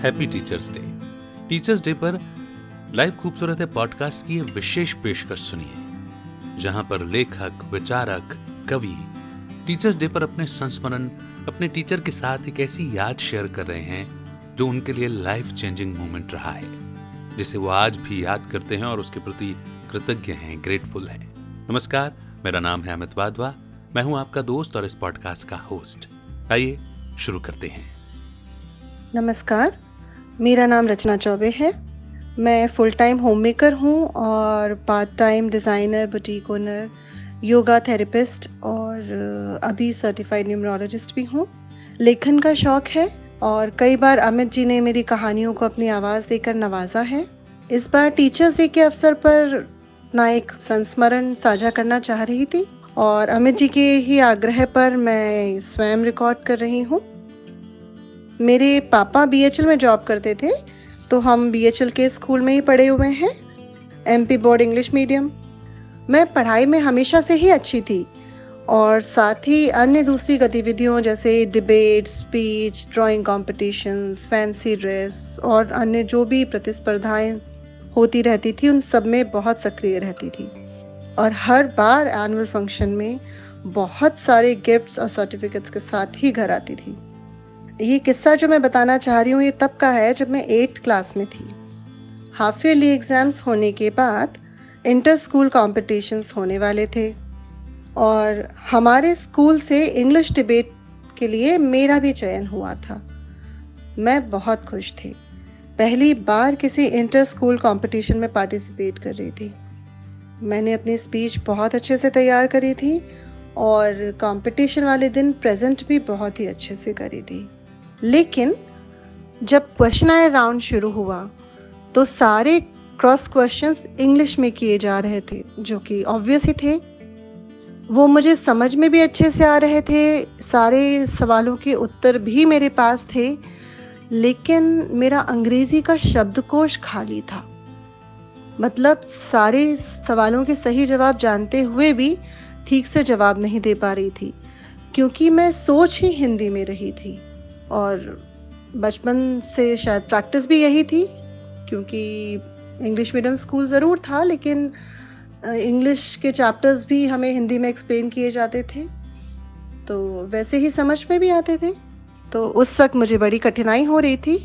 Happy teachers day teachers day पर live खूबसूरत है पॉडकास्ट की विशेष पेशकश सुनिए, जहाँ पर लेखक, विचारक, कवि टीचर्स डे पर अपने संस्मरण, अपने टीचर के साथ एक ऐसी याद शेयर कर रहे हैं, जो उनके लिए लाइफ चेंजिंग मोमेंट रहा है, जिसे वो आज भी याद करते हैं और उसके प्रति कृतज्ञ हैं ग्रेटफुल हैं। नमस्कार, मेरा नाम है अमित वाधवा, मैं हूँ आपका दोस्त और इस पॉडकास्ट का होस्ट आइए, शुरू करते हैं। नमस्कार मेरा नाम रचना चौबे है। मैं फुल टाइम होम मेकर हूँ और part time designer boutique owner yoga therapist और अभी सर्टिफाइड न्यूमरोलॉजिस्ट भी हूँ। लेखन का शौक है और कई बार अमित जी ने मेरी कहानियों को अपनी आवाज़ देकर नवाजा है। इस बार टीचर्स डे के अवसर पर ना एक संस्मरण साझा करना चाह रही थी और अमित जी के ही आग्रह पर मैं स्वयं रिकॉर्ड कर रही हूँ। मेरे पापा बीएचएल में जॉब करते थे तो हम बीएचएल के स्कूल में ही पढ़े हुए हैं एमपी बोर्ड इंग्लिश मीडियम मैं पढ़ाई में हमेशा से ही अच्छी थी, और साथ ही अन्य दूसरी गतिविधियों जैसे debate speech drawing competitions fancy dress और अन्य जो भी प्रतिस्पर्धाएँ होती रहती थी, उन सब में बहुत सक्रिय रहती थी। और हर बार एनुअल फ़ंक्शन में बहुत सारे गिफ्ट्स और सर्टिफिकेट्स के साथ ही घर आती थी। ये किस्सा जो मैं बताना चाह रही हूँ, ये तब का है जब मैं एट्थ क्लास में थी। हाफ़ ईयरली एग्ज़ाम्स होने के बाद इंटर स्कूल कॉम्पिटिशन्स होने वाले थे। और हमारे स्कूल से इंग्लिश डिबेट के लिए मेरा भी चयन हुआ था। मैं बहुत खुश थी। पहली बार किसी इंटर स्कूल कंपटीशन में पार्टिसिपेट कर रही थी। मैंने अपनी स्पीच बहुत अच्छे से तैयार करी थी और कंपटीशन वाले दिन प्रेजेंट भी बहुत ही अच्छे से करी थी। लेकिन जब क्वेश्चन आए राउंड शुरू हुआ तो सारे क्रॉस क्वेश्चंस इंग्लिश में किए जा रहे थे, जो कि ऑब्वियस ही थे। वो मुझे समझ में भी अच्छे से आ रहे थे, सारे सवालों के उत्तर भी मेरे पास थे, लेकिन मेरा अंग्रेज़ी का शब्दकोश खाली था। मतलब सारे सवालों के सही जवाब जानते हुए भी ठीक से जवाब नहीं दे पा रही थी, क्योंकि मैं सोच ही हिंदी में रही थी। और बचपन से शायद प्रैक्टिस भी यही थी, क्योंकि इंग्लिश मीडियम स्कूल ज़रूर था, लेकिन इंग्लिश के चैप्टर्स भी हमें हिंदी में एक्सप्लेन किए जाते थे। तो वैसे ही समझ में भी आते थे। तो उस वक्त मुझे बड़ी कठिनाई हो रही थी।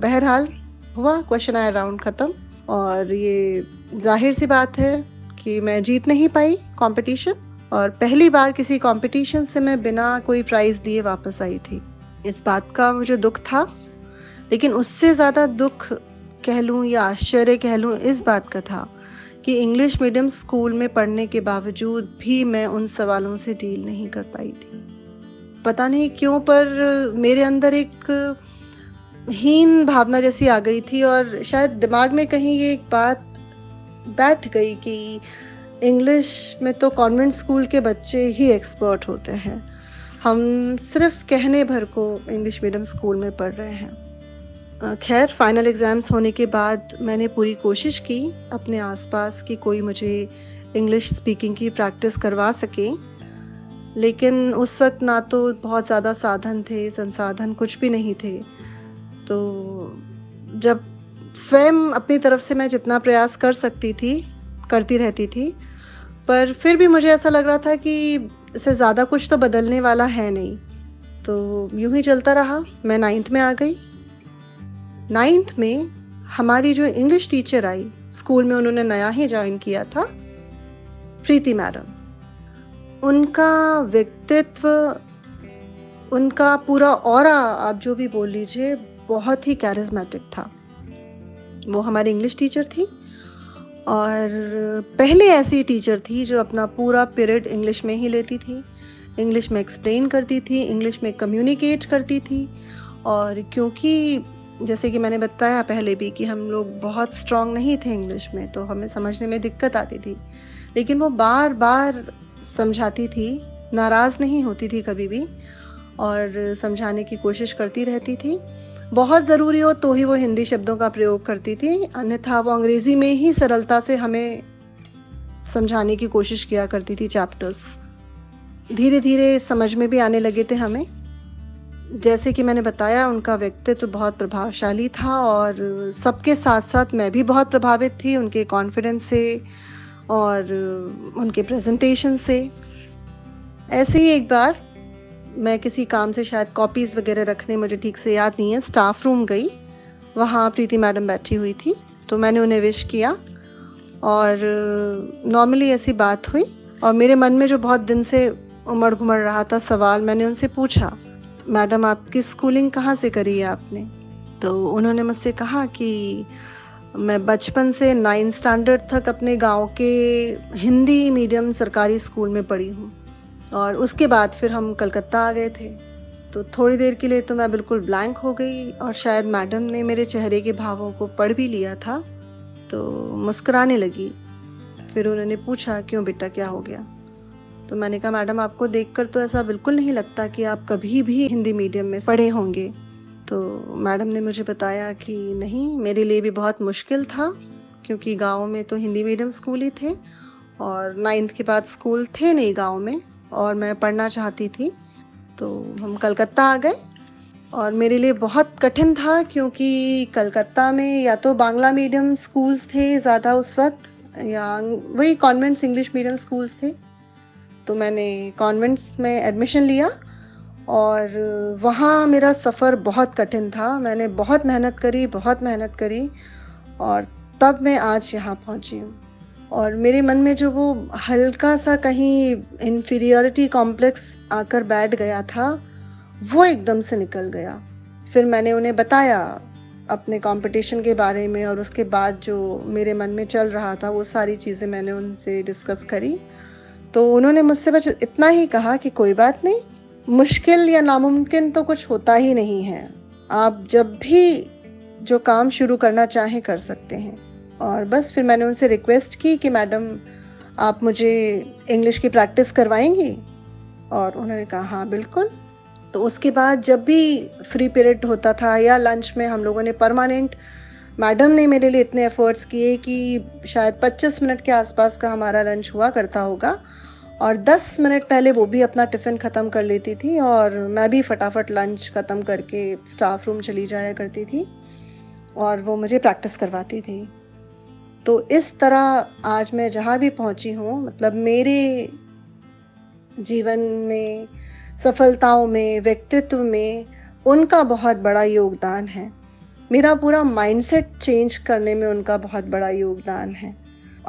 बहरहाल, हुआ क्वेश्चन आया राउंड ख़त्म। और ये ज़ाहिर सी बात है कि मैं जीत नहीं पाई कंपटीशन और पहली बार किसी कंपटीशन से मैं बिना कोई प्राइज़ दिए वापस आई थी। इस बात का मुझे दुख था, लेकिन उससे ज़्यादा दुख कह लूँ या आश्चर्य कह लूँ इस बात का था कि इंग्लिश मीडियम स्कूल में पढ़ने के बावजूद भी मैं उन सवालों से डील नहीं कर पाई थी। पता नहीं क्यों, पर मेरे अंदर एक हीन भावना जैसी आ गई थी और शायद दिमाग में कहीं ये एक बात बैठ गई कि इंग्लिश में तो कॉन्वेंट स्कूल के बच्चे ही एक्सपर्ट होते हैं। हम सिर्फ़ कहने भर को इंग्लिश मीडियम स्कूल में पढ़ रहे हैं। खैर फाइनल एग्ज़ाम्स होने के बाद मैंने पूरी कोशिश की अपने आसपास कि कोई मुझे इंग्लिश स्पीकिंग की प्रैक्टिस करवा सके। लेकिन उस वक्त ना तो बहुत ज़्यादा साधन थे, संसाधन कुछ भी नहीं थे। तो जब स्वयं अपनी तरफ़ से मैं जितना प्रयास कर सकती थी, करती रहती थी, पर फिर भी मुझे ऐसा लग रहा था कि इससे ज़्यादा कुछ तो बदलने वाला है नहीं। तो यूँ ही चलता रहा। मैं नाइन्थ में आ गई। नाइन्थ में हमारी जो इंग्लिश टीचर आई स्कूल में उन्होंने नया ही ज्वाइन किया था, प्रीति मैडम। उनका व्यक्तित्व, उनका पूरा और आप जो भी बोल लीजिए, बहुत ही कैरिज्मेटिक था। वो हमारी इंग्लिश टीचर थी। और पहले ऐसी टीचर थी जो अपना पूरा पीरियड इंग्लिश में ही लेती थी। इंग्लिश में एक्सप्लेन करती थी इंग्लिश में कम्युनिकेट करती थी। और क्योंकि जैसे कि मैंने बताया पहले भी कि हम लोग बहुत स्ट्रांग नहीं थे इंग्लिश में तो हमें समझने में दिक्कत आती थी। लेकिन वो बार बार समझाती थी, नाराज़ नहीं होती थी कभी भी, और समझाने की कोशिश करती रहती थी। बहुत ज़रूरी हो तो ही वो हिंदी शब्दों का प्रयोग करती थी। अन्यथा वो अंग्रेज़ी में ही सरलता से हमें समझाने की कोशिश किया करती थी चैप्टर्स धीरे धीरे समझ में भी आने लगे थे हमें। जैसे कि मैंने बताया, उनका व्यक्तित्व बहुत प्रभावशाली था और सबके साथ साथ मैं भी बहुत प्रभावित थी उनके कॉन्फिडेंस से और उनके प्रेजेंटेशन से। ऐसे ही एक बार मैं किसी काम से शायद कॉपीज़ वगैरह रखने मुझे ठीक से याद नहीं है। स्टाफ रूम गई, वहाँ प्रीति मैडम बैठी हुई थी तो मैंने उन्हें विश किया और नॉर्मली ऐसी बात हुई और मेरे मन में जो बहुत दिन से उमड़ घुमड़ रहा था सवाल, मैंने उनसे पूछा, मैडम, आपकी स्कूलिंग कहाँ से करी है आपने? तो उन्होंने मुझसे कहा कि, मैं बचपन से नाइन्थ स्टैंडर्ड तक अपने गाँव के हिंदी मीडियम सरकारी स्कूल में पढ़ी हूँ। और उसके बाद फिर हम कलकत्ता आ गए थे। तो थोड़ी देर के लिए तो मैं बिल्कुल ब्लैंक हो गई और शायद मैडम ने मेरे चेहरे के भावों को पढ़ भी लिया था तो मुस्कराने लगी। फिर उन्होंने पूछा, क्यों बेटा, क्या हो गया? तो मैंने कहा, मैडम, आपको देखकर तो ऐसा बिल्कुल नहीं लगता कि आप कभी भी हिंदी मीडियम में पढ़े होंगे। तो मैडम ने मुझे बताया कि नहीं, मेरे लिए भी बहुत मुश्किल था, क्योंकि गाँव में तो हिंदी मीडियम स्कूल ही थे और नाइन्थ के बाद स्कूल थे नहीं गाँव में। और मैं पढ़ना चाहती थी। तो हम कलकत्ता आ गए और मेरे लिए बहुत कठिन था क्योंकि कलकत्ता में या तो बांग्ला मीडियम स्कूल्स थे ज़्यादा उस वक्त या वही कॉन्वेंट्स इंग्लिश मीडियम स्कूल्स थे। तो मैंने कॉन्वेंट्स में एडमिशन लिया और वहाँ मेरा सफ़र बहुत कठिन था। मैंने बहुत मेहनत करी, बहुत मेहनत करी और तब मैं आज यहाँ पहुँची हूँ। और मेरे मन में जो वो हल्का सा कहीं इन्फीरियोरिटी कॉम्प्लेक्स आकर बैठ गया था, वो एकदम से निकल गया। फिर मैंने उन्हें बताया अपने कंपटीशन के बारे में और उसके बाद जो मेरे मन में चल रहा था, वो सारी चीज़ें मैंने उनसे डिस्कस करी। तो उन्होंने मुझसे बस इतना ही कहा कि कोई बात नहीं, मुश्किल या नामुमकिन तो कुछ होता ही नहीं है। आप जब भी जो काम शुरू करना चाहें कर सकते हैं। और बस फिर मैंने उनसे रिक्वेस्ट की कि मैडम, आप मुझे इंग्लिश की प्रैक्टिस करवाएँगी? और उन्होंने कहा हाँ बिल्कुल. तो उसके बाद जब भी फ्री पीरियड होता था या लंच में हम लोगों ने परमानेंट मैडम ने मेरे लिए इतने एफर्ट्स किए कि शायद 25 मिनट के आसपास का हमारा लंच हुआ करता होगा। और 10 मिनट पहले वो भी अपना टिफ़िन ख़त्म कर लेती थी और मैं भी फटाफट लंच ख़त्म करके स्टाफ रूम चली जाया करती थी और वो मुझे प्रैक्टिस करवाती थी। तो इस तरह आज मैं जहाँ भी पहुँची हूँ मतलब मेरे जीवन में, सफलताओं में, व्यक्तित्व में उनका बहुत बड़ा योगदान है। मेरा पूरा माइंडसेट चेंज करने में उनका बहुत बड़ा योगदान है।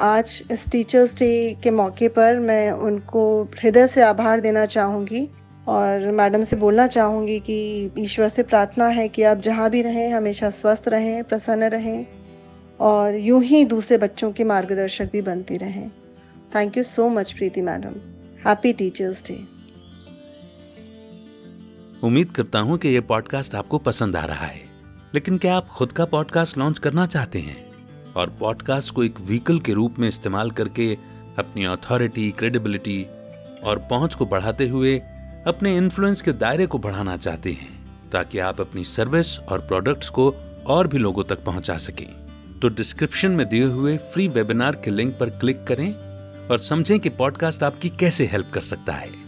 आज इस टीचर्स डे के मौके पर मैं उनको हृदय से आभार देना चाहूँगी और मैडम से बोलना चाहूँगी कि ईश्वर से प्रार्थना है कि आप जहाँ भी रहें, हमेशा स्वस्थ रहें, प्रसन्न रहें। और यूँ ही दूसरे बच्चों के मार्गदर्शक भी बनती रहें। Thank you so much Preeti madam happy teachers day उम्मीद करता हूँ कि यह पॉडकास्ट आपको पसंद आ रहा है। लेकिन क्या आप खुद का पॉडकास्ट लॉन्च करना चाहते हैं? और पॉडकास्ट को एक व्हीकल के रूप में इस्तेमाल करके अपनी अथॉरिटी क्रेडिबिलिटी और पहुँच को बढ़ाते हुए अपने इन्फ्लुएंस के दायरे को बढ़ाना चाहते हैं, ताकि आप अपनी सर्विस और प्रोडक्ट्स को और भी लोगों तक पहुँचा सकें। तो डिस्क्रिप्शन में दिए हुए फ्री वेबिनार के लिंक पर क्लिक करें और समझें कि पॉडकास्ट आपकी कैसे हेल्प कर सकता है।